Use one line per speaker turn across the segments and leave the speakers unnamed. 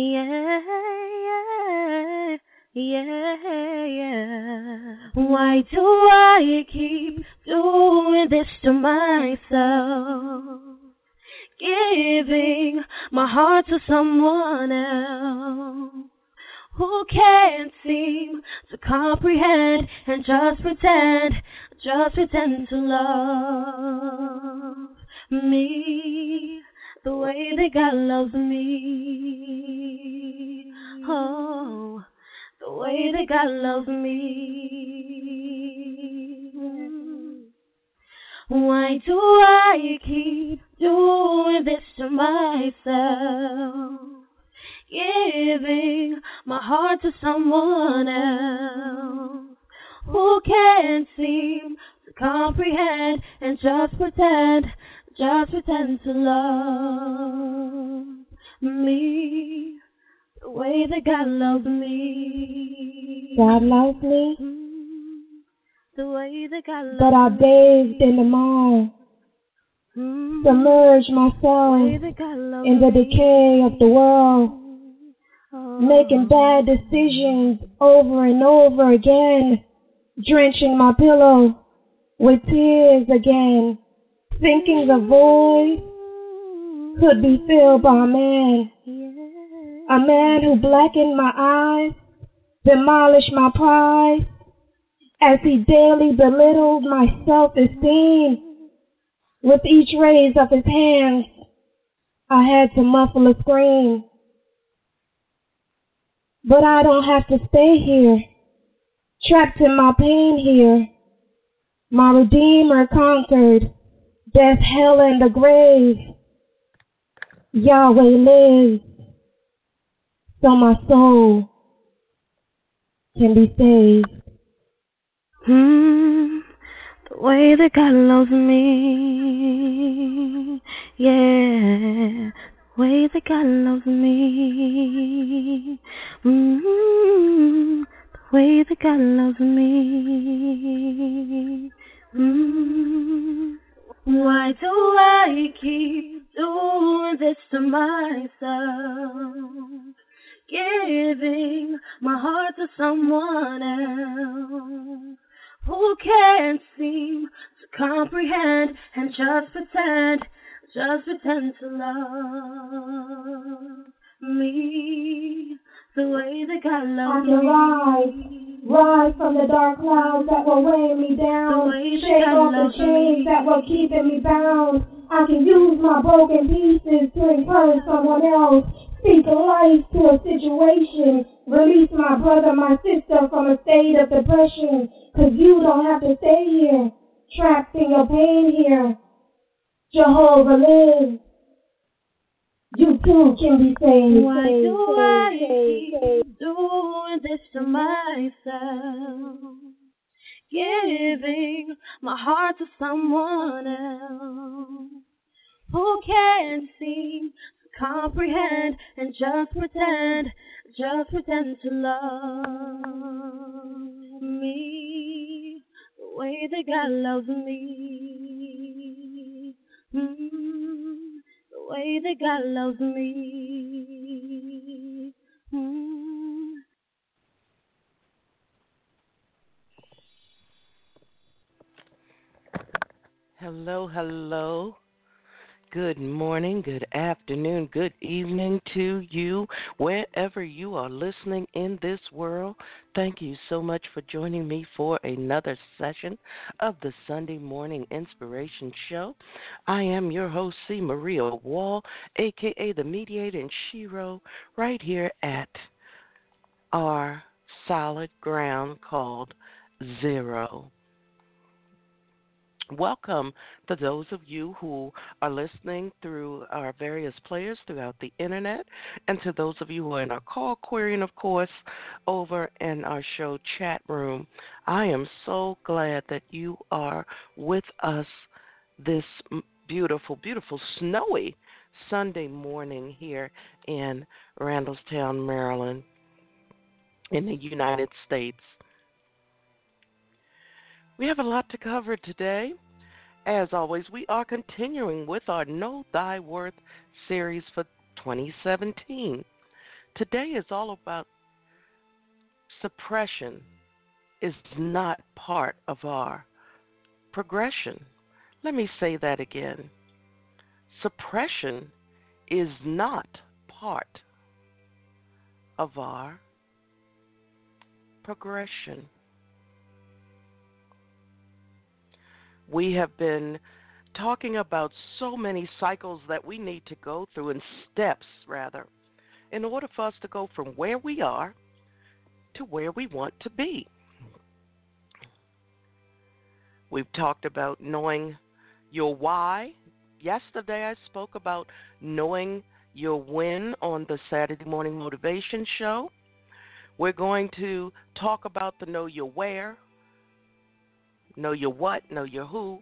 Yeah, yeah, yeah. Why do I keep doing this to myself? Giving my heart to someone else who can't seem to comprehend and just pretend, just pretend to love me the way that God loves me. Oh, the way that God loves me. Why do I keep doing this to myself? Giving my heart to someone else who can't seem to comprehend and just pretend just pretend to love me the way that God loves me.
God loves me.
Mm, the way that God loves
but I bathed in the mire,
me.
Mm,
submerged
myself
way that God loves
in the decay of the world,
Oh.
making bad decisions over and over again, drenching my pillow with tears again, thinking the void could be filled by a man, a man who blackened my eyes, demolished my pride, as he daily belittled my self-esteem. With each raise of his hands, I had to muffle a scream. But I don't have to stay here, trapped in my pain here. My Redeemer conquered death, hell, and the grave. Yahweh lives, so my soul can be saved.
Hmm, the way that God loves me, yeah, the way that God loves me, mm, the way that God loves me. Mm. Why do I keep doing this to myself? Giving my heart to someone else who can't seem to comprehend and just pretend, just pretend to love me the way that God
I
loves
can rise, rise from the dark clouds that were weighing me down,
The way that
shake off the chains
me.
that were keeping me bound. I can use my broken pieces to encourage someone else, speak life to a situation, release my brother, my sister from a state of depression, cause you don't have to stay here, trapped in your pain here. Jehovah lives. You too can be saved.
Why
saved,
do
saved,
I
saved,
doing this to myself? Giving my heart to someone else who can't seem to comprehend and just pretend, just pretend to love me the way that God loves me. That God loves me. Mm.
Hello, hello. Good morning, good afternoon, good evening to you, wherever you are listening in this world. Thank you so much for joining me for another session of the Sunday Morning Inspiration Show. I am your host, C. Maria Wall, aka the Mediator and Shiro, right here at our solid ground called Zero. Welcome to those of you who are listening through our various players throughout the internet, and to those of you who are in our call query, and of course, over in our show chat room. I am so glad that you are with us this beautiful, beautiful, snowy Sunday morning here in Randallstown, Maryland, in the United States. We have a lot to cover today. As always, we are continuing with our Know Thy Worth series for 2017. Today is all about suppression is not part of our progression. Let me say that again. Suppression is not part of our progression. We have been talking about so many cycles that we need to go through, and steps rather, in order for us to go from where we are to where we want to be. We've talked about knowing your why. Yesterday I spoke about knowing your when on the Saturday Morning Motivation Show. We're going to talk about the know your where, know your what, know your who,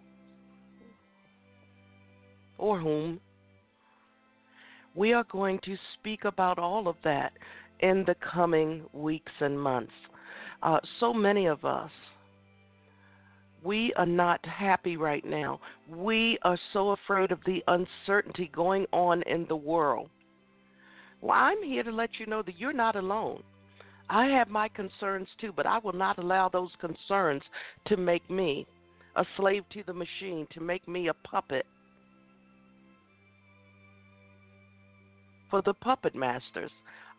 or whom. We are going to speak about all of that in the coming weeks and months. Uh, so many of us, we are not happy right now. We are so afraid of the uncertainty going on in the world. Well, I'm here to let you know that you're not alone. I have my concerns too, but I will not allow those concerns to make me a slave to the machine, to make me a puppet for the puppet masters.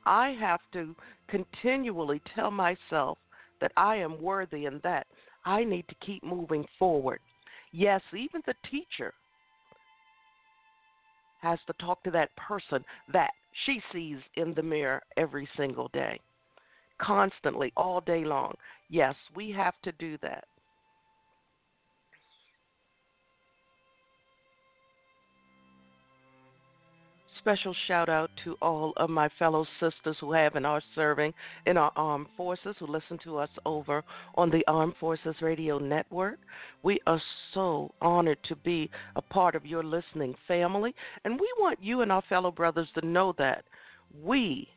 I have to continually tell myself that I am worthy and that I need to keep moving forward. Yes, even the teacher has to talk to that person that she sees in the mirror every single day, constantly, all day long. Yes, we have to do that. special shout out to all of my fellow sisters who have and are serving in our armed forces who listen to us over on the Armed Forces Radio Network. We are so honored to be a part of your listening family, and we want you and our fellow brothers to know that we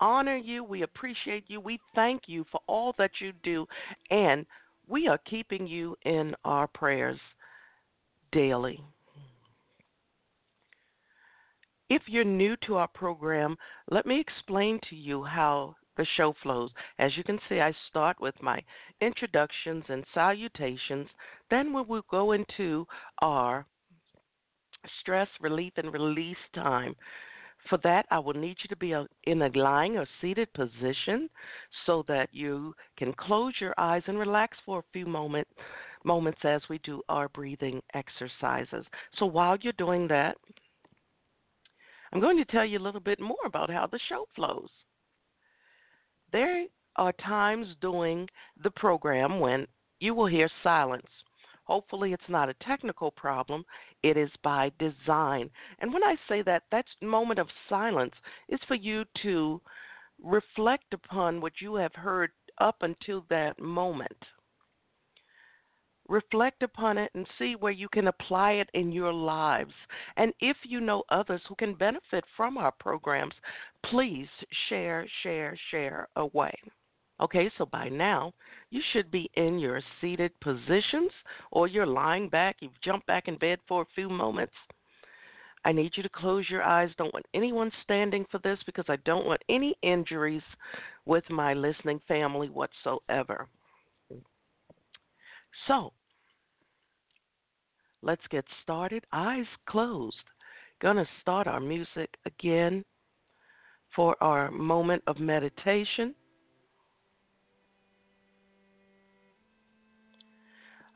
honor you, we appreciate you, we thank you for all that you do, and we are keeping you in our prayers daily. If you're new to our program, let me explain to you how the show flows. As you can see, I start with my introductions and salutations. Then we will go into our stress relief and release time. For that, I will need you to be uh, in a lying or seated position so that you can close your eyes and relax for a few moment, moments as we do our breathing exercises. So while you're doing that, I'm going to tell you a little bit more about how the show flows. There are times during the program when you will hear silence. Hopefully, it's not a technical problem, it is by design. And when I say that, that moment of silence is for you to reflect upon what you have heard up until that moment reflect upon it and see where you can apply it in your lives. And if you know others who can benefit from our programs, please share, share, share away. Okay, so by now you should be in your seated positions or you're lying back, you've jumped back in bed for a few moments. I need you to close your eyes. Don't want anyone standing for this because I don't want any injuries with my listening family whatsoever. So, let's get started. Eyes closed. Gonna start our music again for our moment of meditation.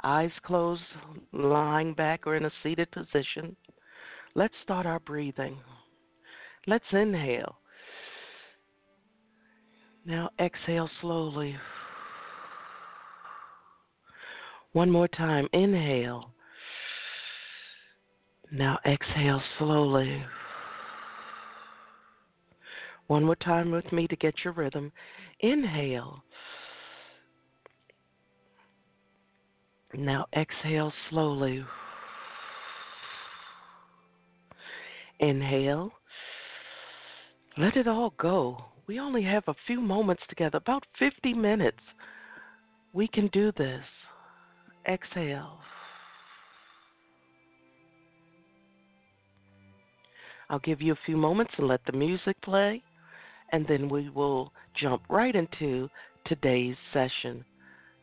Eyes closed, lying back or in a seated position. Let's start our breathing. Let's inhale. Now exhale slowly. One more time. Inhale. Now exhale slowly. One more time with me to get your rhythm. Inhale. Now exhale slowly. Inhale. Let it all go. We only have a few moments together, about 50 minutes. We can do this exhale. I'll give you a few moments and let the music play and then we will jump right into today's session.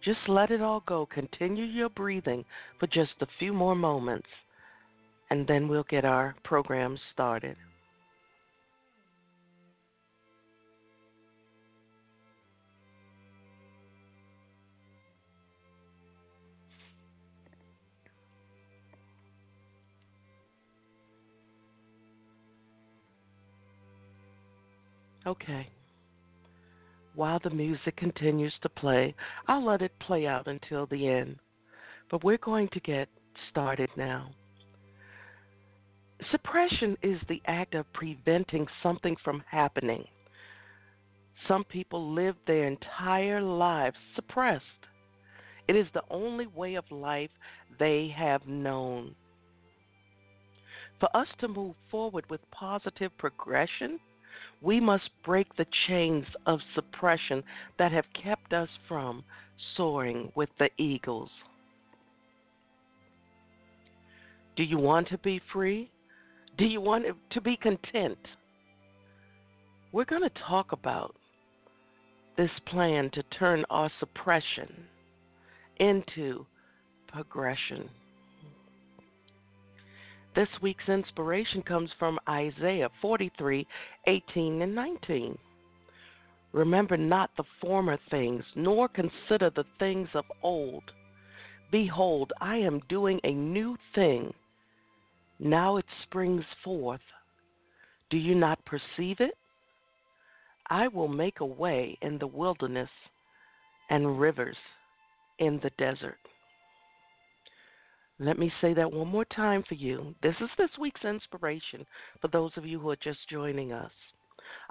Just let it all go. Continue your breathing for just a few more moments, and then we'll get our program started. Okay. While the music continues to play, I'll let it play out until the end. But we're going to get started now. Suppression is the act of preventing something from happening. Some people live their entire lives suppressed. It is the only way of life they have known. For us to move forward with positive progression, we must break the chains of suppression that have kept us from soaring with the eagles. Do you want to be free? Do you want to be content? We're going to talk about this plan to turn our suppression into progression. This week's inspiration comes from Isaiah 43 18 and 19. Remember not the former things, nor consider the things of old. Behold, I am doing a new thing. Now it springs forth. Do you not perceive it? I will make a way in the wilderness and rivers in the desert. Let me say that one more time for you. This is this week's inspiration for those of you who are just joining us.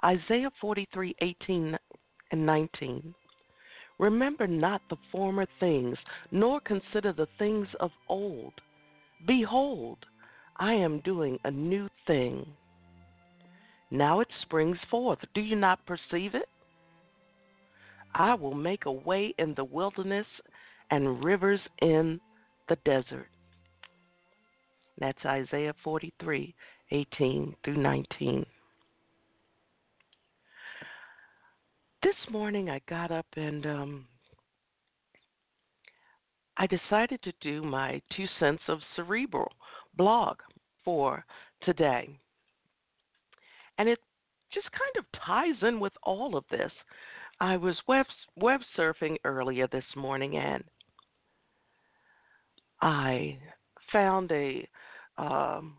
Isaiah 43:18 and 19. Remember not the former things, nor consider the things of old. Behold, I am doing a new thing. Now it springs forth. Do you not perceive it? I will make a way in the wilderness and rivers in the desert. That's Isaiah 43, 18 through 19. This morning I got up and um, I decided to do my two cents of cerebral blog for today. And it just kind of ties in with all of this. I was web, web surfing earlier this morning and I found a um,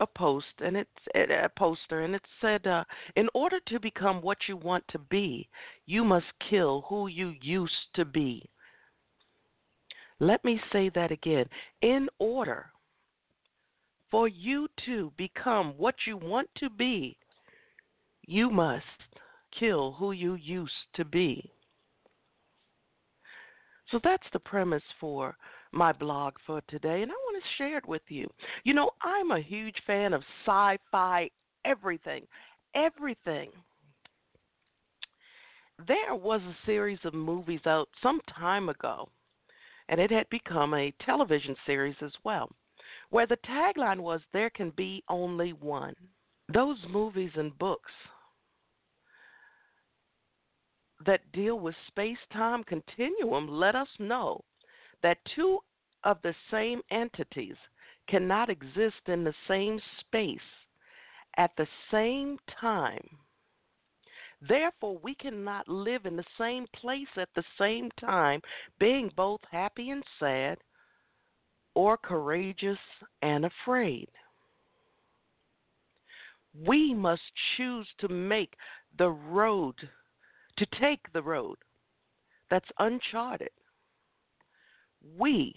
a post and it's a poster and it said uh, in order to become what you want to be you must kill who you used to be. Let me say that again. In order for you to become what you want to be you must kill who you used to be. So that's the premise for my blog for today, and I want to share it with you. You know, I'm a huge fan of sci fi everything. Everything. There was a series of movies out some time ago, and it had become a television series as well, where the tagline was There Can Be Only One. Those movies and books that deal with space time continuum let us know that two of the same entities cannot exist in the same space at the same time. Therefore, we cannot live in the same place at the same time, being both happy and sad, or courageous and afraid. We must choose to make the road, to take the road that's uncharted we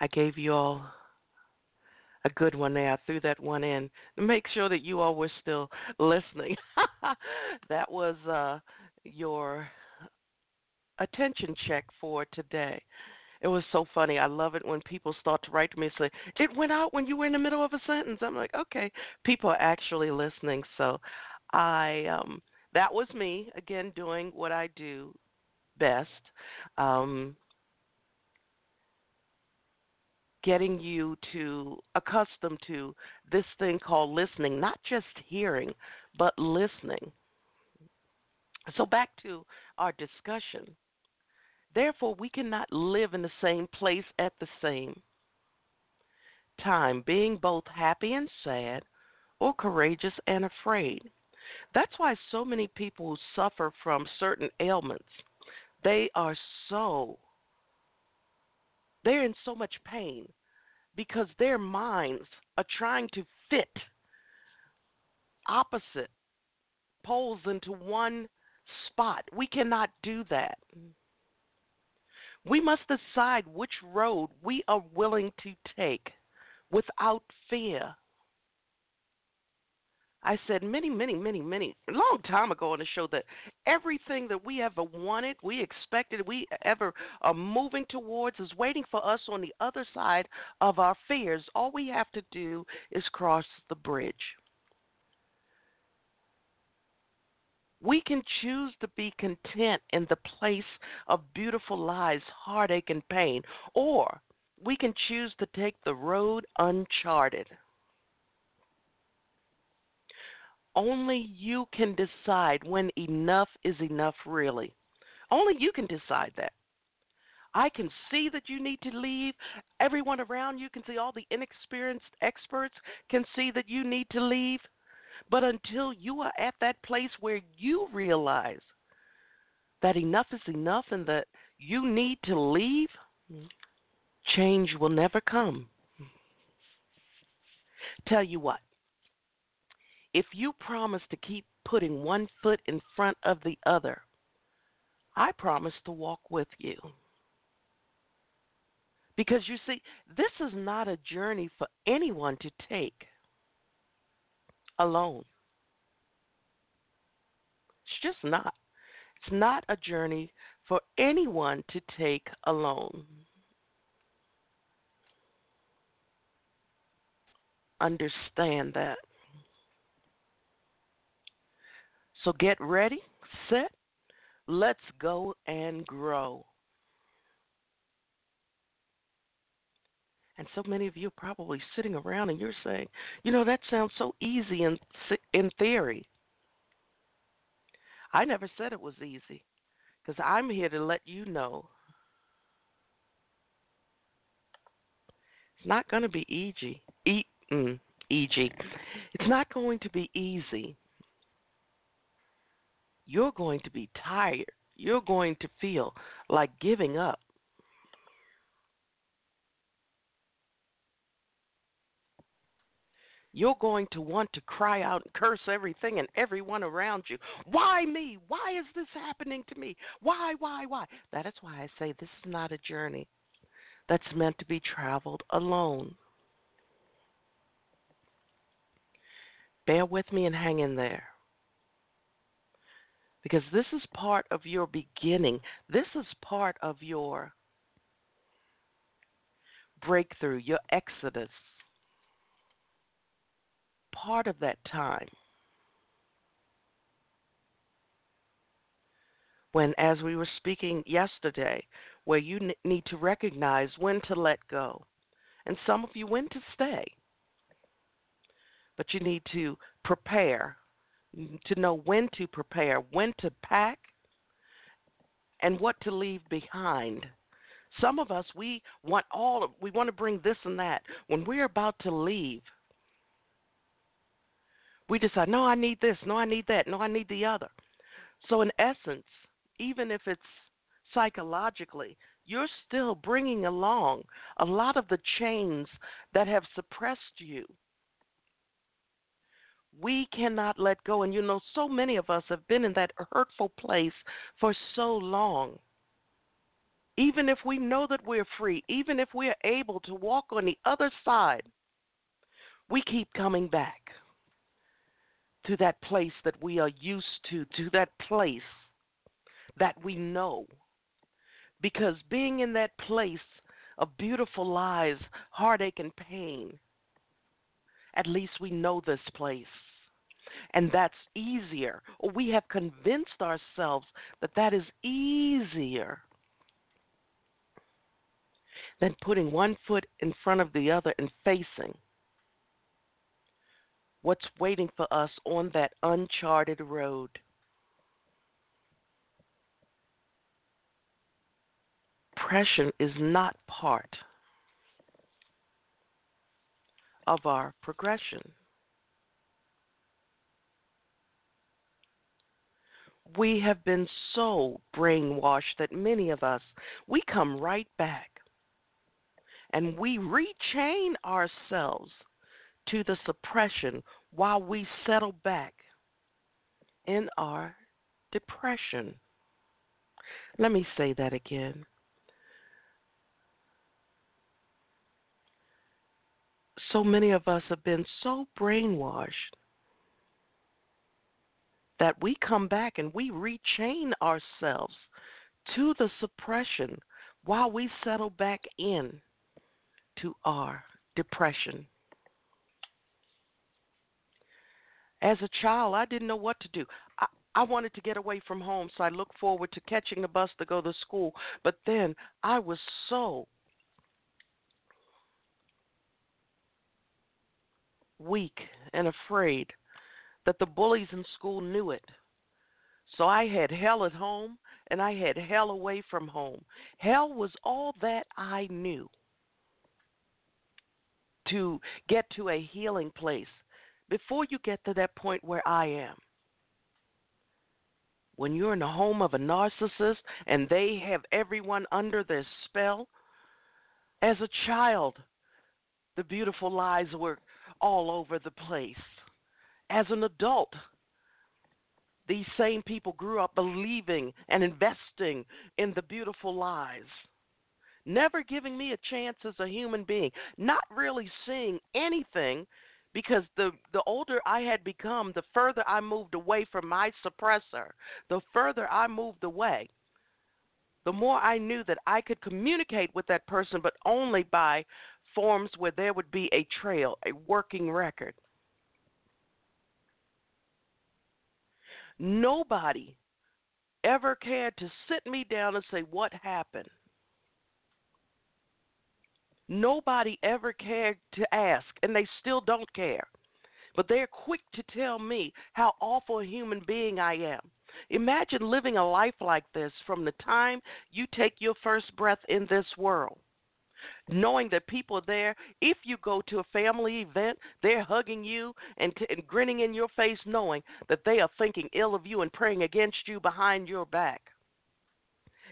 I gave you all a good one there. I threw that one in to make sure that you all were still listening. that was uh, your attention check for today. It was so funny. I love it when people start to write to me and say, It went out when you were in the middle of a sentence. I'm like, Okay, people are actually listening. So I um that was me again doing what I do best. Um, getting you to accustomed to this thing called listening, not just hearing, but listening. So, back to our discussion. Therefore, we cannot live in the same place at the same time, being both happy and sad, or courageous and afraid. That's why so many people suffer from certain ailments. They are so they're in so much pain because their minds are trying to fit opposite poles into one spot. We cannot do that. We must decide which road we are willing to take without fear. I said many, many, many, many, long time ago on the show that everything that we ever wanted, we expected, we ever are moving towards is waiting for us on the other side of our fears. All we have to do is cross the bridge. We can choose to be content in the place of beautiful lies, heartache, and pain, or we can choose to take the road uncharted. Only you can decide when enough is enough, really. Only you can decide that. I can see that you need to leave. Everyone around you can see, all the inexperienced experts can see that you need to leave. But until you are at that place where you realize that enough is enough and that you need to leave, change will never come. Tell you what, if you promise to keep putting one foot in front of the other, I promise to walk with you. Because you see, this is not a journey for anyone to take alone. It's just not. It's not a journey for anyone to take alone. Understand that. So get ready, set, let's go and grow. And so many of you are probably sitting around and you're saying, you know, that sounds so easy in in theory. I never said it was easy because I'm here to let you know it's not going to be easy. E- mm, easy. It's not going to be easy you're going to be tired. You're going to feel like giving up. You're going to want to cry out and curse everything and everyone around you. Why me? Why is this happening to me? Why, why, why? That is why I say this is not a journey that's meant to be traveled alone. Bear with me and hang in there because this is part of your beginning. This is part of your breakthrough, your exodus. Part of that time. When, as we were speaking yesterday, where you n- need to recognize when to let go, and some of you when to stay, but you need to prepare to know when to prepare, when to pack, and what to leave behind. Some of us we want all of, we want to bring this and that. When we're about to leave, we decide, no, I need this, no, I need that, no, I need the other. So in essence, even if it's psychologically, you're still bringing along a lot of the chains that have suppressed you we cannot let go. And you know, so many of us have been in that hurtful place for so long. Even if we know that we're free, even if we're able to walk on the other side, we keep coming back to that place that we are used to, to that place that we know. Because being in that place of beautiful lies, heartache, and pain, at least we know this place and that's easier. We have convinced ourselves that that is easier than putting one foot in front of the other and facing what's waiting for us on that uncharted road. Depression is not part of our progression. we have been so brainwashed that many of us, we come right back and we rechain ourselves to the suppression while we settle back in our depression. Let me say that again. So many of us have been so brainwashed that we come back and we rechain ourselves to the suppression while we settle back in to our depression. As a child, I didn't know what to do. I, I wanted to get away from home, so I looked forward to catching the bus to go to school. But then I was so weak and afraid that the bullies in school knew it. So I had hell at home and I had hell away from home. Hell was all that I knew to get to a healing place before you get to that point where I am. When you're in the home of a narcissist and they have everyone under their spell, as a child, the beautiful lies were all over the place as an adult. These same people grew up believing and investing in the beautiful lies, never giving me a chance as a human being, not really seeing anything because the the older I had become, the further I moved away from my suppressor, the further I moved away, the more I knew that I could communicate with that person, but only by forms where there would be a trail, a working record. Nobody ever cared to sit me down and say, What happened? Nobody ever cared to ask, and they still don't care. But they're quick to tell me how awful a human being I am. Imagine living a life like this from the time you take your first breath in this world knowing that people are there. If you go to a family event, they're hugging you and, and grinning in your face, knowing that they are thinking ill of you and praying against you behind your back.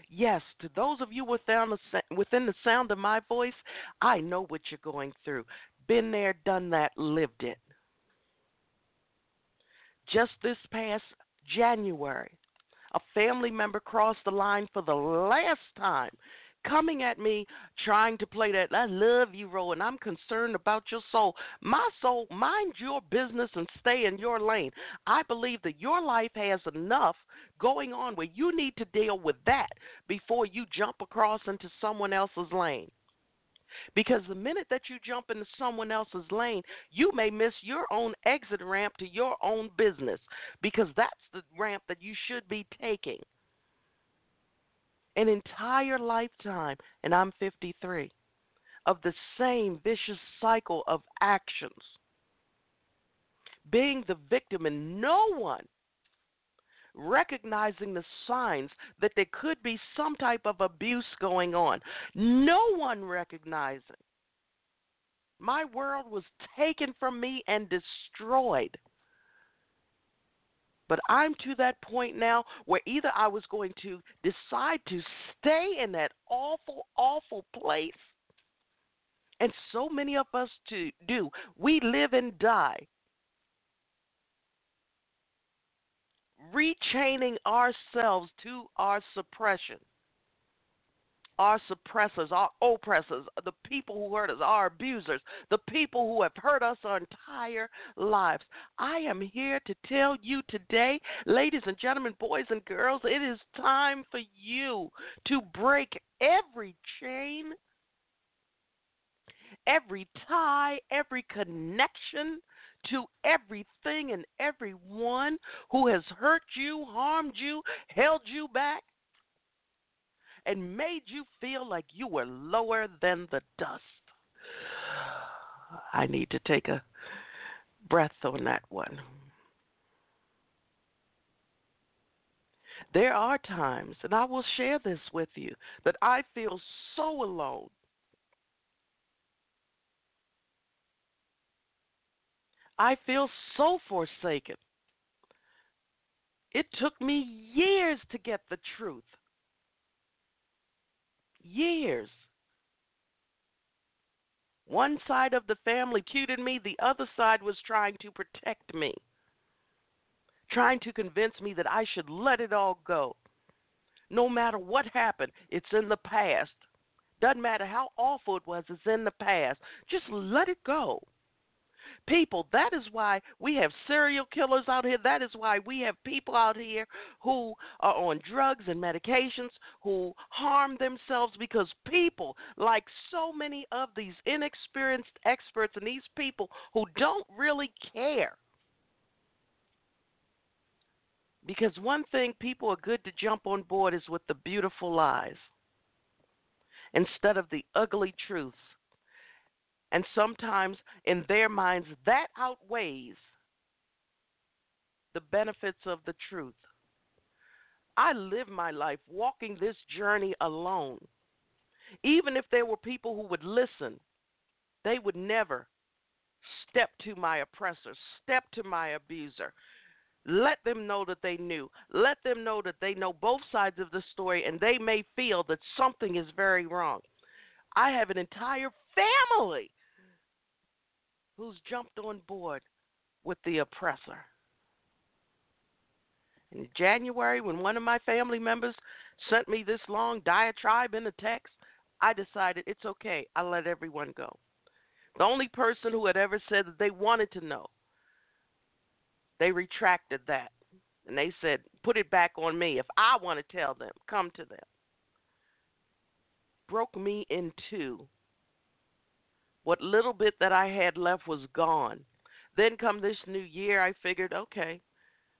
Yes, to those of you within the, within the sound of my voice, I know what you're going through. Been there, done that, lived it. Just this past January, a family member crossed the line for the last time coming at me trying to play that I love you role and I'm concerned about your soul. My soul, mind your business and stay in your lane. I believe that your life has enough going on where you need to deal with that before you jump across into someone else's lane. Because the minute that you jump into someone else's lane, you may miss your own exit ramp to your own business because that's the ramp that you should be taking an entire lifetime, and I'm 53, of the same vicious cycle of actions. Being the victim and no one recognizing the signs that there could be some type of abuse going on. No one recognizing. My world was taken from me and destroyed. But I'm to that point now where either I was going to decide to stay in that awful, awful place, and so many of us to do. We live and die rechaining ourselves to our suppression our suppressors, our oppressors, the people who hurt us, our abusers, the people who have hurt us our entire lives. I am here to tell you today, ladies and gentlemen, boys and girls, it is time for you to break every chain, every tie, every connection to everything and everyone who has hurt you, harmed you, held you back and made you feel like you were lower than the dust. I need to take a breath on that one. There are times, and I will share this with you, that I feel so alone. I feel so forsaken. It took me years to get the truth. Years. One side of the family cuted me, the other side was trying to protect me, trying to convince me that I should let it all go. No matter what happened, it's in the past. Doesn't matter how awful it was, it's in the past. Just let it go people. That is why we have serial killers out here. That is why we have people out here who are on drugs and medications who harm themselves because people, like so many of these inexperienced experts and these people who don't really care. Because one thing people are good to jump on board is with the beautiful lies instead of the ugly truths and sometimes in their minds, that outweighs the benefits of the truth. I live my life walking this journey alone. Even if there were people who would listen, they would never step to my oppressor, step to my abuser. Let them know that they knew. Let them know that they know both sides of the story and they may feel that something is very wrong. I have an entire family who's jumped on board with the oppressor. In January, when one of my family members sent me this long diatribe in a text, I decided it's okay. I let everyone go. The only person who had ever said that they wanted to know, they retracted that. And they said, put it back on me. If I want to tell them, come to them. Broke me in two what little bit that I had left was gone. Then come this new year, I figured, okay,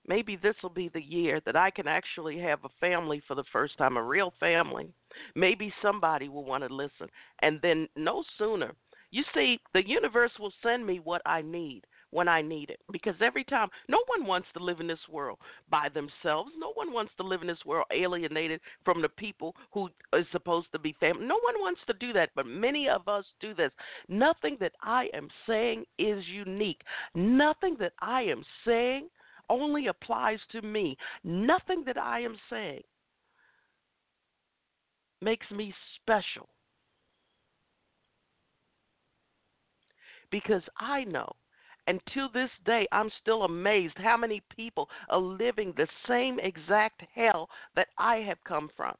maybe this will be the year that I can actually have a family for the first time, a real family. Maybe somebody will want to listen. And then no sooner, you see, the universe will send me what I need when I need it. Because every time, no one wants to live in this world by themselves. No one wants to live in this world alienated from the people who is supposed to be family. No one wants to do that, but many of us do this. Nothing that I am saying is unique. Nothing that I am saying only applies to me. Nothing that I am saying makes me special. Because I know and to this day, I'm still amazed how many people are living the same exact hell that I have come from.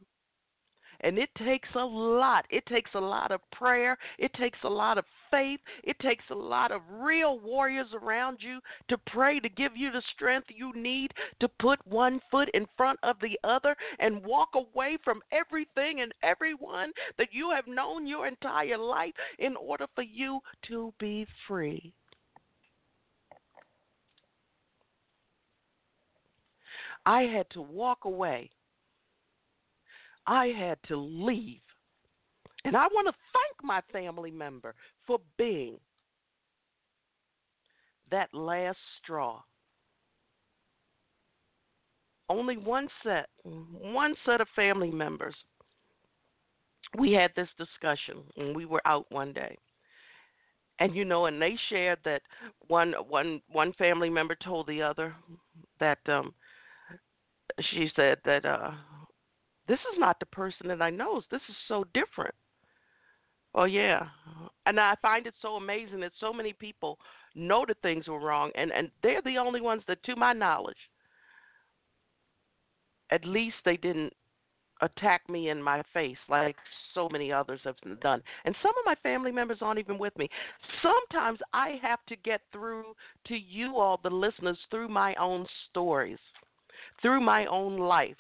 And it takes a lot. It takes a lot of prayer. It takes a lot of faith. It takes a lot of real warriors around you to pray to give you the strength you need to put one foot in front of the other and walk away from everything and everyone that you have known your entire life in order for you to be free. I had to walk away. I had to leave. And I want to thank my family member for being that last straw. Only one set, one set of family members. We had this discussion and we were out one day. And you know, and they shared that one one one family member told the other that um she said that uh this is not the person that I know. This is so different. Well, yeah, and I find it so amazing that so many people know that things were wrong, and and they're the only ones that, to my knowledge, at least they didn't attack me in my face like so many others have done. And some of my family members aren't even with me. Sometimes I have to get through to you all, the listeners, through my own stories through my own life.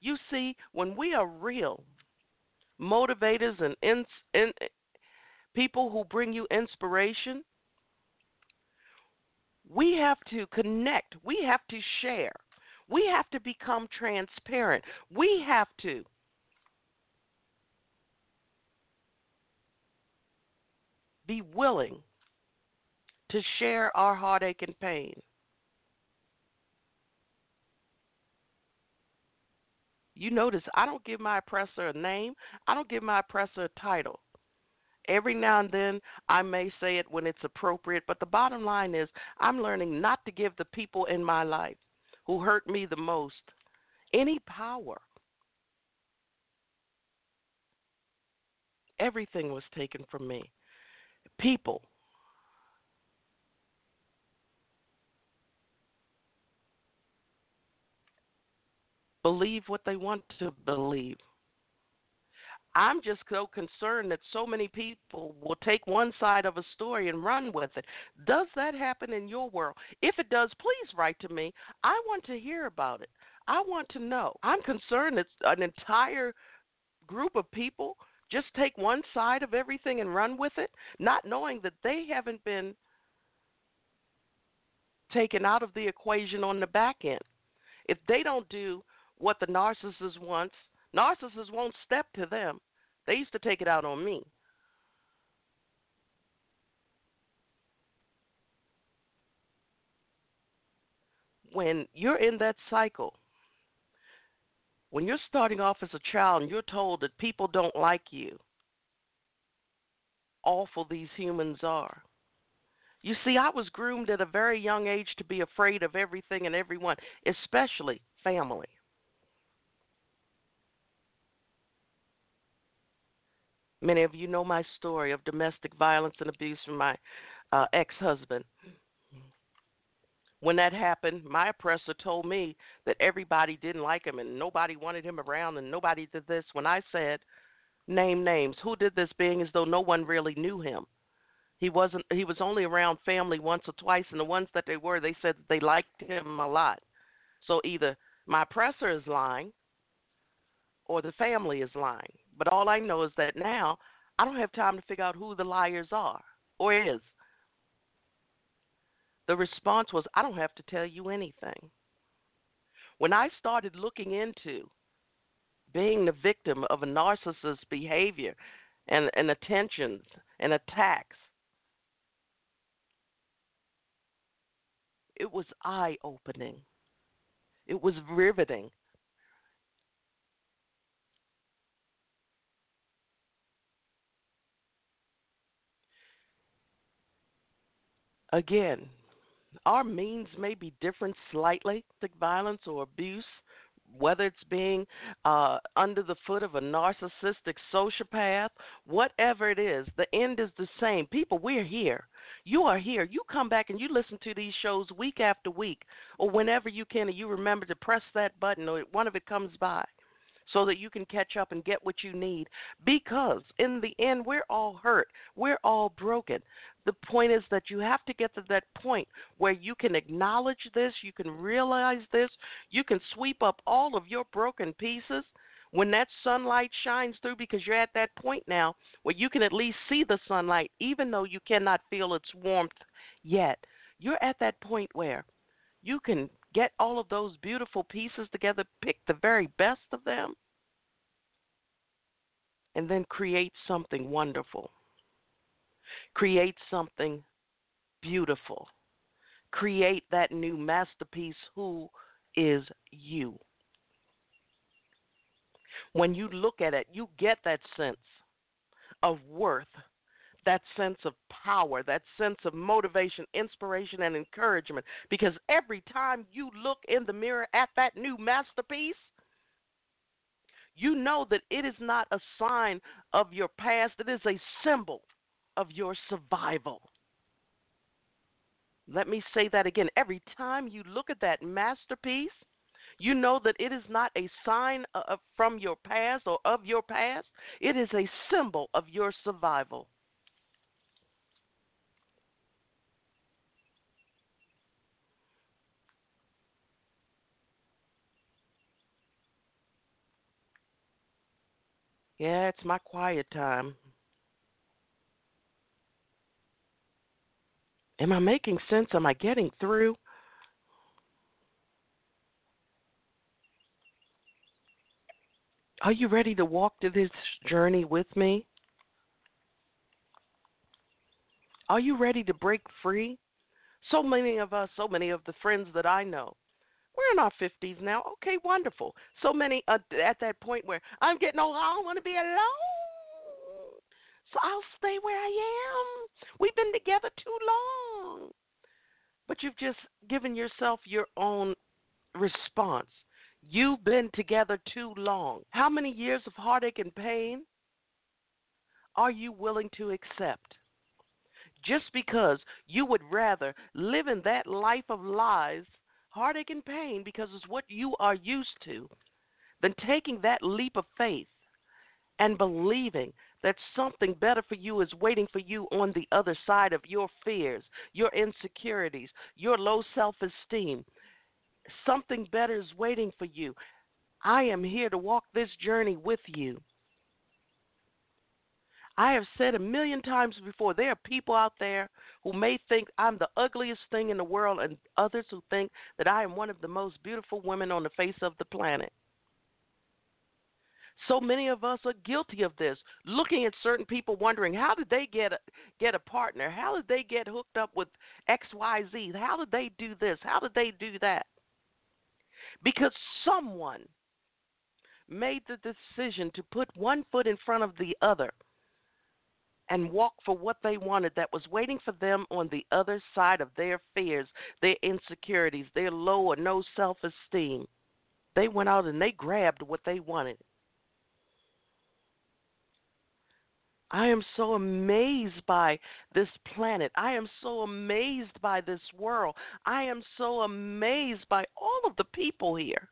You see, when we are real motivators and in, in, people who bring you inspiration, we have to connect, we have to share, we have to become transparent, we have to. Be willing to share our heartache and pain. You notice I don't give my oppressor a name, I don't give my oppressor a title. Every now and then I may say it when it's appropriate, but the bottom line is I'm learning not to give the people in my life who hurt me the most any power. Everything was taken from me. People. Believe what they want to believe. I'm just so concerned that so many people will take one side of a story and run with it. Does that happen in your world? If it does, please write to me. I want to hear about it. I want to know. I'm concerned that an entire group of people just take one side of everything and run with it, not knowing that they haven't been taken out of the equation on the back end. If they don't do what the narcissist wants, narcissists won't step to them. They used to take it out on me. When you're in that cycle, when you're starting off as a child and you're told that people don't like you, awful these humans are. You see, I was groomed at a very young age to be afraid of everything and everyone, especially family. Many of you know my story of domestic violence and abuse from my uh, ex husband. When that happened, my oppressor told me that everybody didn't like him and nobody wanted him around and nobody did this. When I said, name names, who did this being as though no one really knew him? He wasn't he was only around family once or twice and the ones that they were, they said they liked him a lot. So either my oppressor is lying or the family is lying. But all I know is that now I don't have time to figure out who the liars are or is. The response was, I don't have to tell you anything. When I started looking into being the victim of a narcissist's behavior and, and attentions and attacks, it was eye opening. It was riveting. Again, our means may be different slightly, domestic violence or abuse, whether it's being uh, under the foot of a narcissistic sociopath, whatever it is, the end is the same. People, we're here. You are here. You come back and you listen to these shows week after week, or whenever you can, and you remember to press that button, or one of it comes by so that you can catch up and get what you need. Because in the end, we're all hurt, we're all broken. The point is that you have to get to that point where you can acknowledge this, you can realize this, you can sweep up all of your broken pieces. When that sunlight shines through, because you're at that point now where you can at least see the sunlight, even though you cannot feel its warmth yet, you're at that point where you can get all of those beautiful pieces together, pick the very best of them, and then create something wonderful. Create something beautiful. Create that new masterpiece who is you. When you look at it, you get that sense of worth that sense of power, that sense of motivation, inspiration, and encouragement. Because every time you look in the mirror at that new masterpiece, you know that it is not a sign of your past, it is a symbol of your survival. Let me say that again. Every time you look at that masterpiece, you know that it is not a sign of, from your past or of your past, it is a symbol of your survival. Yeah, it's my quiet time. Am I making sense? Am I getting through? Are you ready to walk through this journey with me? Are you ready to break free? So many of us, so many of the friends that I know, we're in our 50s now. Okay, wonderful. So many uh, at that point where I'm getting old, I don't want to be alone. So I'll stay where I am. We've been together too long. But you've just given yourself your own response. You've been together too long. How many years of heartache and pain are you willing to accept? Just because you would rather live in that life of lies, heartache, and pain because it's what you are used to, than taking that leap of faith and believing that something better for you is waiting for you on the other side of your fears, your insecurities, your low self esteem. Something better is waiting for you. I am here to walk this journey with you. I have said a million times before there are people out there who may think I'm the ugliest thing in the world, and others who think that I am one of the most beautiful women on the face of the planet. So many of us are guilty of this, looking at certain people, wondering how did they get a, get a partner? How did they get hooked up with X, Y, Z? How did they do this? How did they do that? Because someone made the decision to put one foot in front of the other and walk for what they wanted that was waiting for them on the other side of their fears, their insecurities, their low or no self esteem. They went out and they grabbed what they wanted. I am so amazed by this planet. I am so amazed by this world. I am so amazed by all of the people here.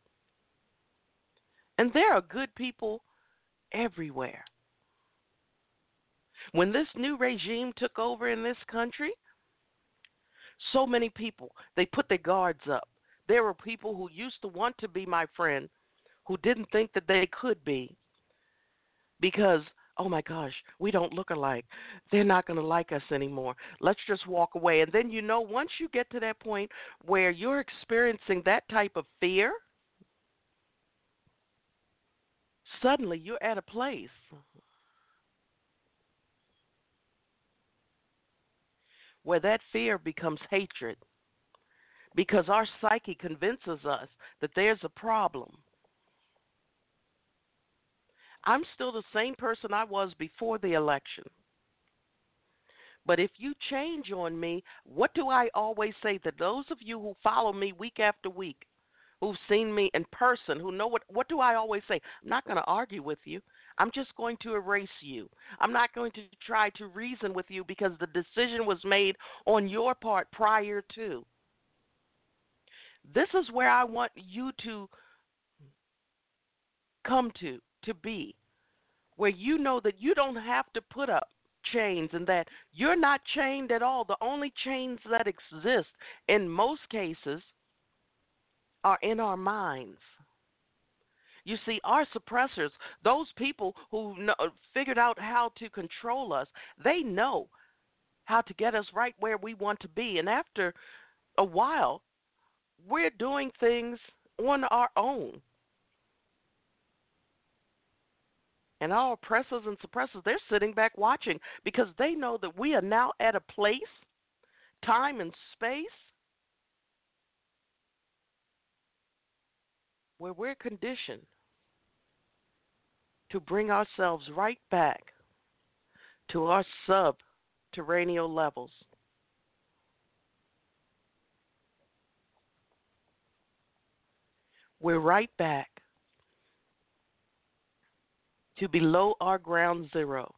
And there are good people everywhere. When this new regime took over in this country, so many people, they put their guards up. There were people who used to want to be my friend who didn't think that they could be because oh my gosh, we don't look alike. They're not going to like us anymore. Let's just walk away. And then you know, once you get to that point where you're experiencing that type of fear, suddenly you're at a place where that fear becomes hatred because our psyche convinces us that there's a problem. I'm still the same person I was before the election. But if you change on me, what do I always say to those of you who follow me week after week, who've seen me in person, who know what what do I always say? I'm not going to argue with you. I'm just going to erase you. I'm not going to try to reason with you because the decision was made on your part prior to. This is where I want you to come to, to be, where you know that you don't have to put up chains and that you're not chained at all. The only chains that exist in most cases are in our minds. You see, our suppressors, those people who know, figured out how to control us, they know how to get us right where we want to be. And after a while, we're doing things on our own. And our oppressors and suppressors, they're sitting back watching because they know that we are now at a place, time, and space where we're conditioned to bring ourselves right back to our subterranean levels. We're right back to below our ground zero.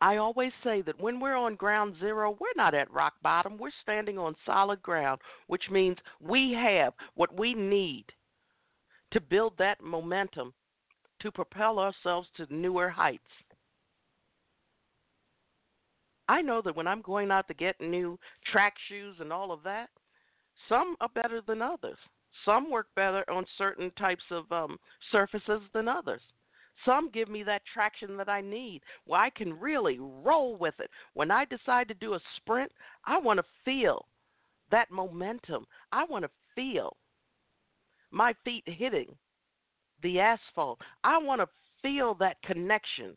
I always say that when we're on ground zero, we're not at rock bottom. We're standing on solid ground, which means we have what we need to build that momentum to propel ourselves to newer heights. I know that when I'm going out to get new track shoes and all of that, some are better than others. Some work better on certain types of um, surfaces than others. Some give me that traction that I need where I can really roll with it. When I decide to do a sprint, I want to feel that momentum. I want to feel my feet hitting the asphalt. I want to feel that connection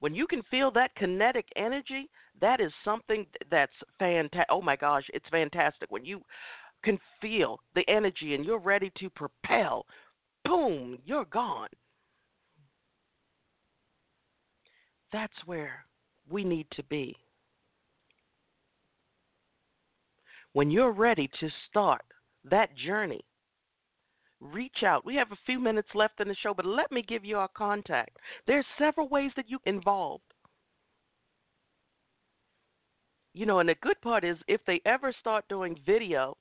When you can feel that kinetic energy, that is something that's fantastic. Oh my gosh, it's fantastic. When you can feel the energy and you're ready to propel, boom, you're gone. That's where we need to be. When you're ready to start that journey, reach out. We have a few minutes left in the show, but let me give you our contact. There's several ways that you involved. You know, and the good part is if they ever start doing video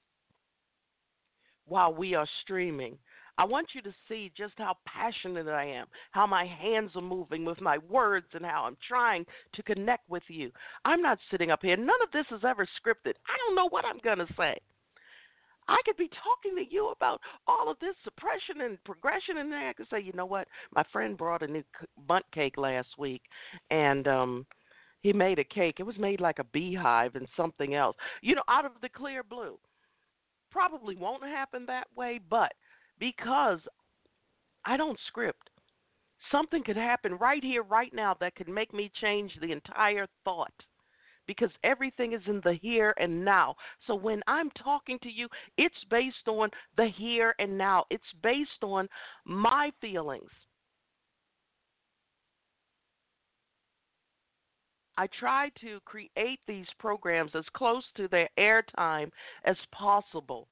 while we are streaming, I want you to see just how passionate I am, how my hands are moving with my words, and how I'm trying to connect with you. I'm not sitting up here. None of this is ever scripted. I don't know what I'm going to say. I could be talking to you about all of this suppression and progression, and then I could say, you know what? My friend brought a new Bundt cake last week, and um he made a cake. It was made like a beehive and something else, you know, out of the clear blue. Probably won't happen that way, but because I don't script, something could happen right here, right now, that could make me change the entire thought because everything is in the here and now. So when I'm talking to you, it's based on the here and now, it's based on my feelings. I try to create these programs as close to their airtime as possible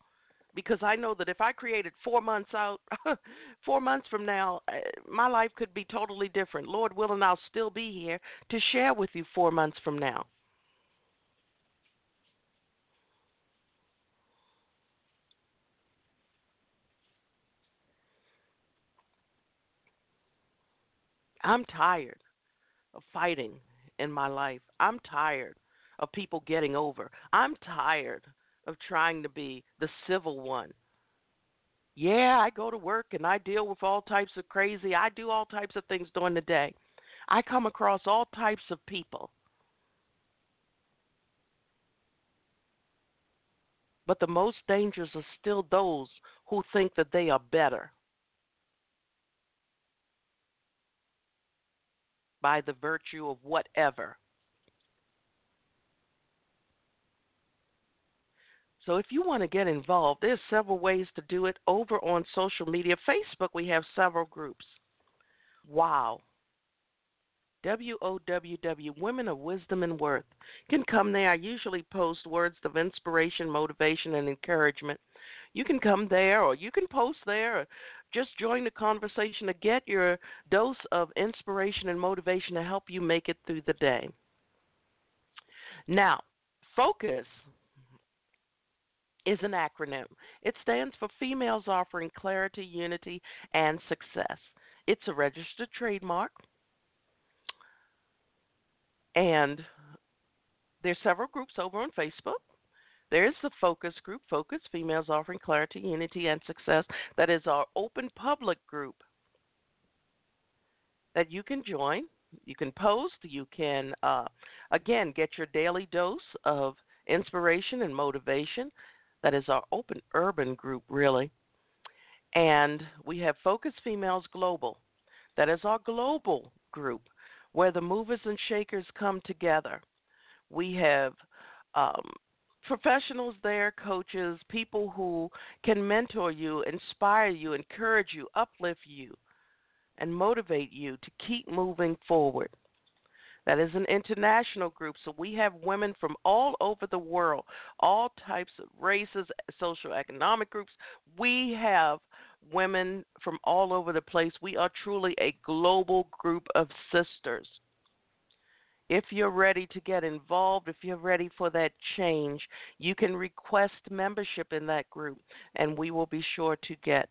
because I know that if I created four months out, four months from now, uh, my life could be totally different. Lord willing, I'll still be here to share with you four months from now. I'm tired of fighting in my life. I'm tired of people getting over. I'm tired of trying to be the civil one. Yeah, I go to work and I deal with all types of crazy. I do all types of things during the day. I come across all types of people. But the most dangerous are still those who think that they are better. By the virtue of whatever. So if you want to get involved, there's several ways to do it over on social media. Facebook, we have several groups. Wow. W O W W, Women of Wisdom and Worth. Can come there. I usually post words of inspiration, motivation, and encouragement. You can come there or you can post there or just join the conversation to get your dose of inspiration and motivation to help you make it through the day. Now, focus is an acronym. It stands for Females Offering Clarity, Unity, and Success. It's a registered trademark. And there's several groups over on Facebook. There is the focus group, Focus Females Offering Clarity, Unity, and Success. That is our open public group that you can join. You can post. You can, uh, again, get your daily dose of inspiration and motivation. That is our open urban group, really. And we have Focus Females Global. That is our global group where the movers and shakers come together. We have um, professionals there, coaches, people who can mentor you, inspire you, encourage you, uplift you, and motivate you to keep moving forward. That is an international group, so we have women from all over the world, all types of races, social economic groups. We have women from all over the place. We are truly a global group of sisters if you're ready to get involved, if you're ready for that change, you can request membership in that group, and we will be sure to get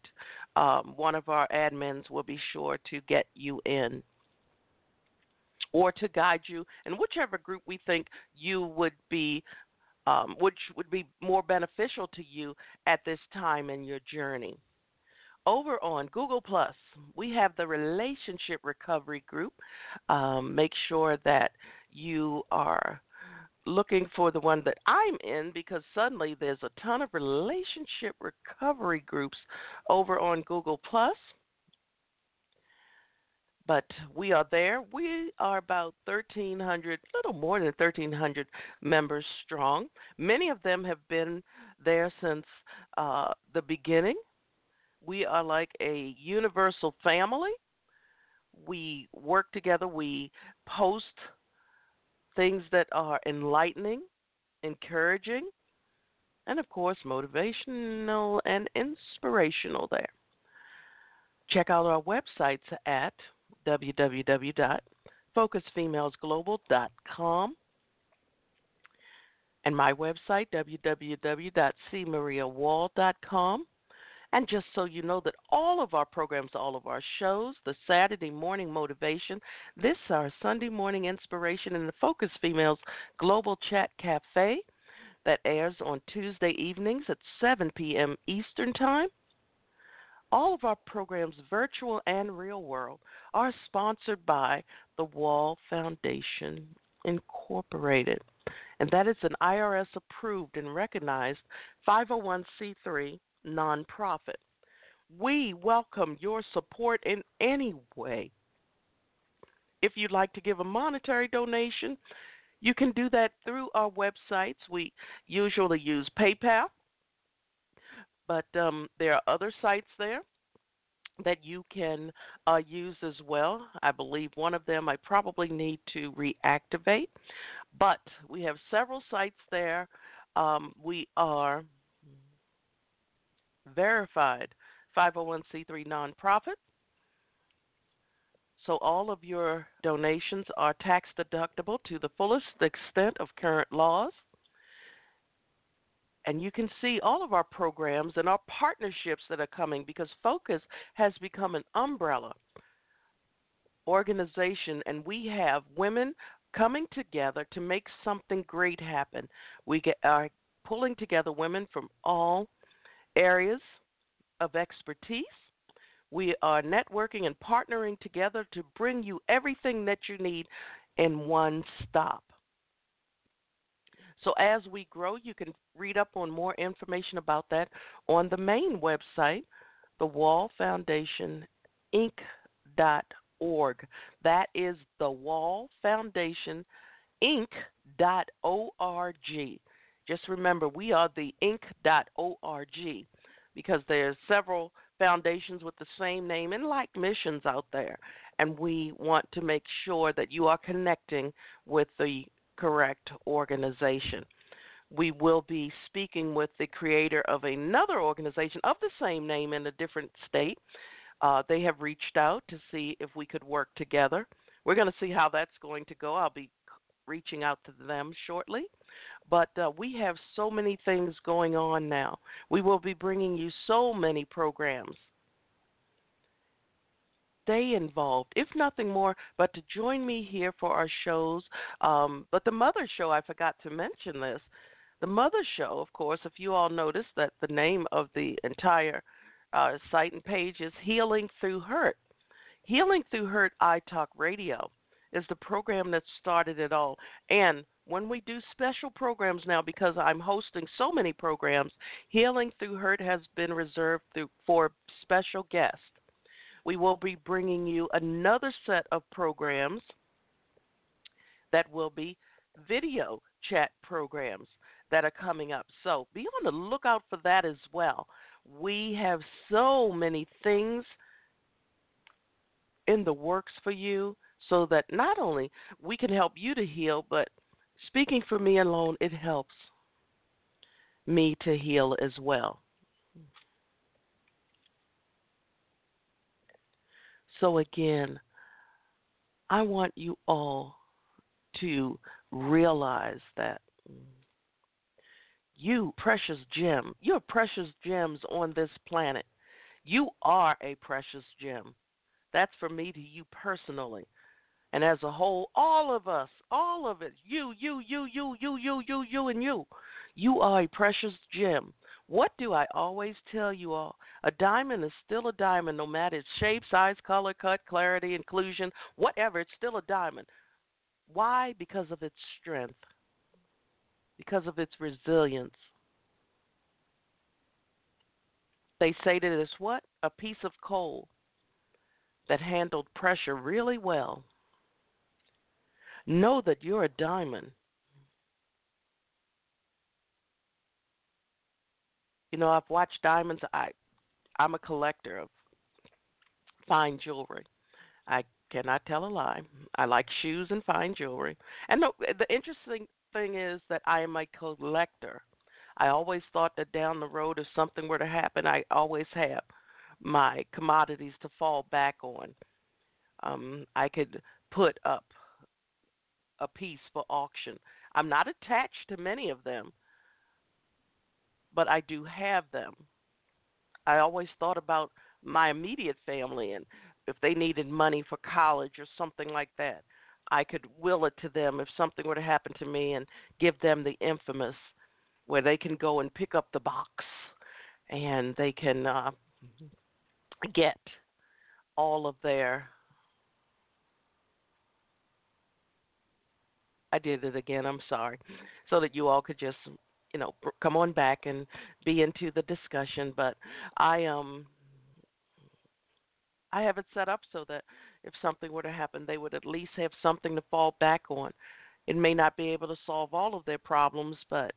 um, one of our admins will be sure to get you in or to guide you in whichever group we think you would be um, which would be more beneficial to you at this time in your journey over on Google Plus, we have the relationship recovery group. Um, make sure that you are looking for the one that I'm in because suddenly there's a ton of relationship recovery groups over on Google Plus. but we are there. We are about 1,300, a little more than 1,300 members strong. Many of them have been there since uh, the beginning. We are like a universal family. We work together. We post things that are enlightening, encouraging, and of course, motivational and inspirational there. Check out our websites at www.focusfemalesglobal.com and my website, www.cmariawall.com. And just so you know that all of our programs, all of our shows, the Saturday morning motivation, this our Sunday morning inspiration and the Focus Females Global Chat Cafe that airs on Tuesday evenings at 7 p.m. Eastern Time. All of our programs, virtual and real world, are sponsored by the Wall Foundation Incorporated. And that is an IRS approved and recognized 501c3 nonprofit. We welcome your support in any way. If you'd like to give a monetary donation, you can do that through our websites. We usually use PayPal, but um, there are other sites there that you can uh, use as well. I believe one of them I probably need to reactivate, but we have several sites there. Um, we are verified 501c3 nonprofit. So all of your donations are tax deductible to the fullest extent of current laws. And you can see all of our programs and our partnerships that are coming because Focus has become an umbrella organization, and we have women coming together to make something great happen. We get, are pulling together women from all areas of expertise we are networking and partnering together to bring you everything that you need in one stop. So, as we grow, you can read up on more information about that on the main website, the Wall Foundation Inc.org. That is the Wall Foundation Inc.org. Just remember, we are the Inc.org because there's several foundations with the same name and like missions out there. And we want to make sure that you are connecting with the correct organization. We will be speaking with the creator of another organization of the same name in a different state. Uh, they have reached out to see if we could work together. We're going to see how that's going to go. I'll be reaching out to them shortly. But uh, we have so many things going on now. We will be bringing you so many programs. Stay involved, if nothing more, but to join me here for our shows. Um, but the Mother Show, I forgot to mention this. The Mother Show, of course, if you all noticed that the name of the entire uh, site and page is Healing Through Hurt. Healing Through Hurt I Talk Radio is the program that started it all. And when we do special programs now, because I'm hosting so many programs, Healing Through Hurt has been reserved through, for special guests. We will be bringing you another set of programs that will be video chat programs that are coming up. So be on the lookout for that as well. We have so many things in the works for you so that not only we can help you to heal, but speaking for me alone, it helps me to heal as well. So, again, I want you all to realize that you, precious gem, you're precious gems on this planet. You are a precious gem. That's for me to you personally. And as a whole, all of us, all of it, you, you, you, you, you, you, you, you, and you, you are a precious gem. What do I always tell you all? A diamond is still a diamond, no matter its shape, size, color, cut, clarity, inclusion, whatever, it's still a diamond. Why? Because of its strength, because of its resilience. They say that it's what? A piece of coal that handled pressure really well. Know that you're a diamond. You know, I've watched diamonds. I, I'm a collector of fine jewelry. I cannot tell a lie. I like shoes and fine jewelry. And the, interesting thing is that I am a collector. I always thought that down the road, if something were to happen, I always have my commodities to fall back on. Um, I could put up a piece for auction. I'm not attached to many of them, but I do have them. I always thought about my immediate family and if they needed money for college or something like that. I could will it to them if something were to happen to me and give them the infamous where they can go and pick up the box and they can uh, get all of their I did it again. I'm sorry. So that you all could just, you know, come on back and be into the discussion. But I um, I have it set up so that if something were to happen, they would at least have something to fall back on. It may not be able to solve all of their problems, but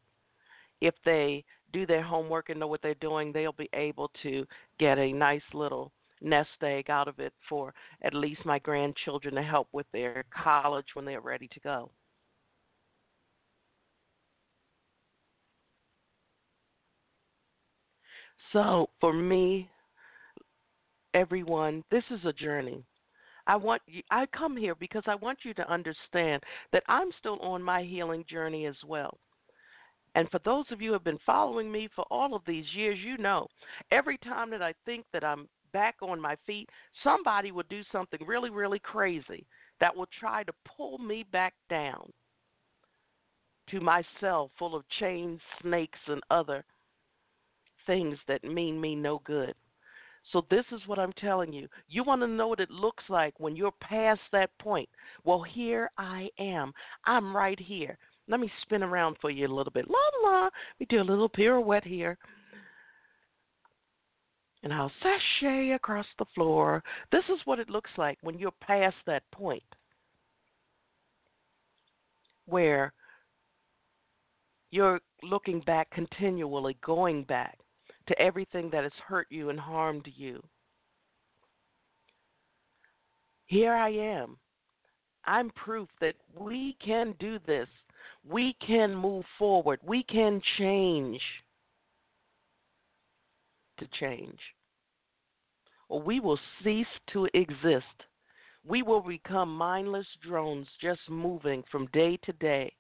if they do their homework and know what they're doing, they'll be able to get a nice little nest egg out of it for at least my grandchildren to help with their college when they're ready to go. So for me, everyone, this is a journey. I want you, I come here because I want you to understand that I'm still on my healing journey as well. And for those of you who have been following me for all of these years, you know, every time that I think that I'm back on my feet, somebody will do something really, really crazy that will try to pull me back down to myself full of chains, snakes, and other things that mean me no good. So, this is what I'm telling you. You want to know what it looks like when you're past that point. Well, here I am. I'm right here. Let me spin around for you a little bit. La la. We do a little pirouette here. And I'll sashay across the floor. This is what it looks like when you're past that point where you're looking back continually, going back to everything that has hurt you and harmed you. Here I am. I'm proof that we can do this. We can move forward. We can change to change. Or we will cease to exist. We will become mindless drones just moving from day to day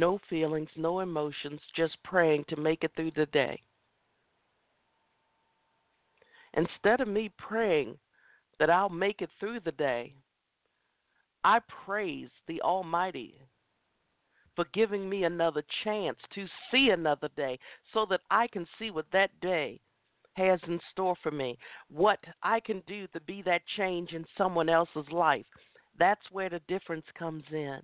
no feelings, no emotions, just praying to make it through the day. Instead of me praying that I'll make it through the day, I praise the Almighty for giving me another chance to see another day so that I can see what that day has in store for me, what I can do to be that change in someone else's life. That's where the difference comes in.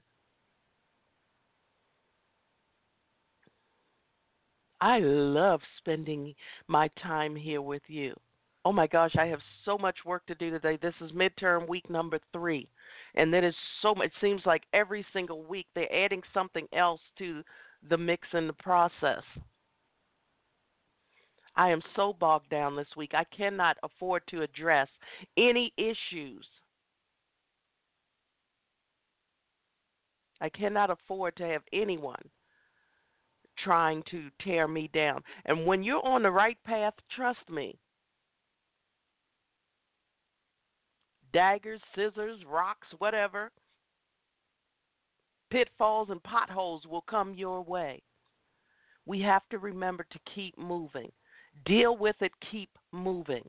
I love spending my time here with you. Oh my gosh, I have so much work to do today. This is midterm week number three. And that is so much, it seems like every single week they're adding something else to the mix and the process. I am so bogged down this week. I cannot afford to address any issues. I cannot afford to have anyone trying to tear me down. And when you're on the right path, trust me. Daggers, scissors, rocks, whatever, pitfalls and potholes will come your way. We have to remember to keep moving. Deal with it, keep moving.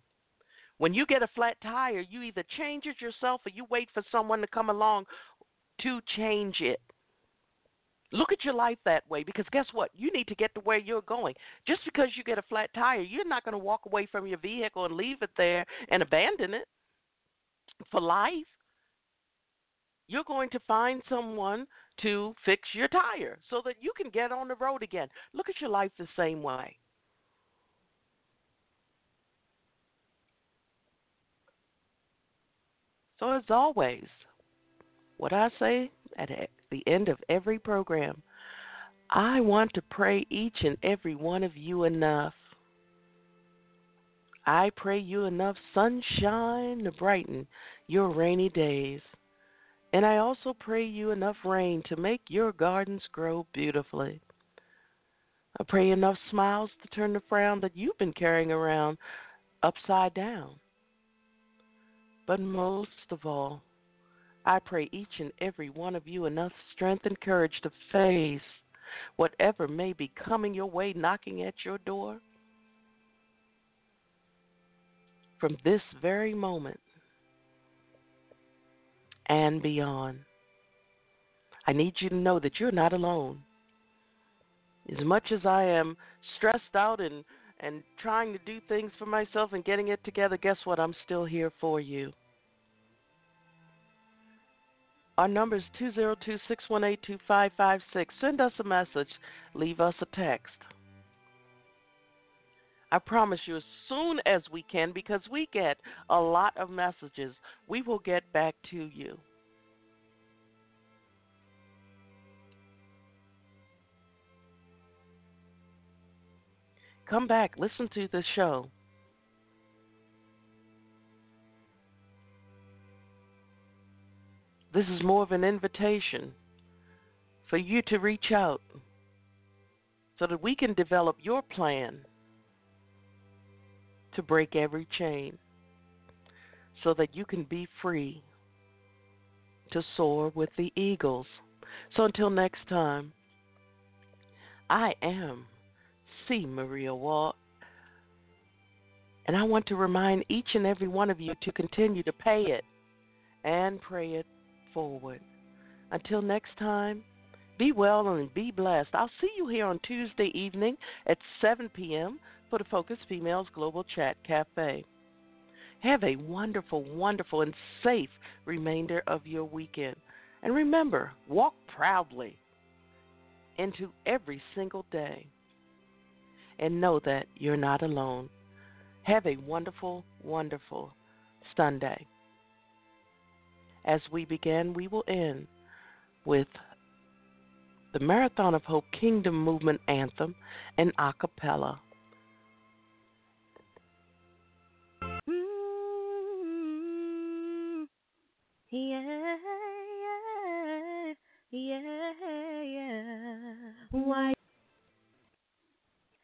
When you get a flat tire, you either change it yourself or you wait for someone to come along to change it. Look at your life that way because guess what? You need to get to where you're going. Just because you get a flat tire, you're not going to walk away from your vehicle and leave it there and abandon it for life. You're going to find someone to fix your tire so that you can get on the road again. Look at your life the same way. So, as always, what I say at the end of every program, I want to pray each and every one of you enough. I pray you enough sunshine to brighten your rainy days. And I also pray you enough rain to make your gardens grow beautifully. I pray enough smiles to turn the frown that you've been carrying around upside down. But most of all, I pray each and every one of you enough strength and courage to face whatever may be coming your way, knocking at your door. From this very moment and beyond, I need you to know that you're not alone. As much as I am stressed out and, and trying to do things for myself and getting it together, guess what? I'm still here for you. Our number is 202 618 2556. Send us a message, leave us a text. I promise you, as soon as we can, because we get a lot of messages, we will get back to you. Come back, listen to the show. This is more of an invitation for you to reach out so that we can develop your plan to break every chain so that you can be free to soar with the eagles. So until next time, I am C. Maria Wall. And I want to remind each and every one of you to continue to pay it and pray it forward. Until next time, be well and be blessed. I'll see you here on Tuesday evening at 7 p.m. for the Focus Females Global Chat Cafe. Have a wonderful, wonderful, and safe remainder of your weekend. And remember, walk proudly into every single day and know that you're not alone. Have a wonderful, wonderful Sunday. As we begin, we will end with the Marathon of Hope Kingdom Movement Anthem and a cappella. Mm-hmm. Yeah, yeah, yeah, yeah. Why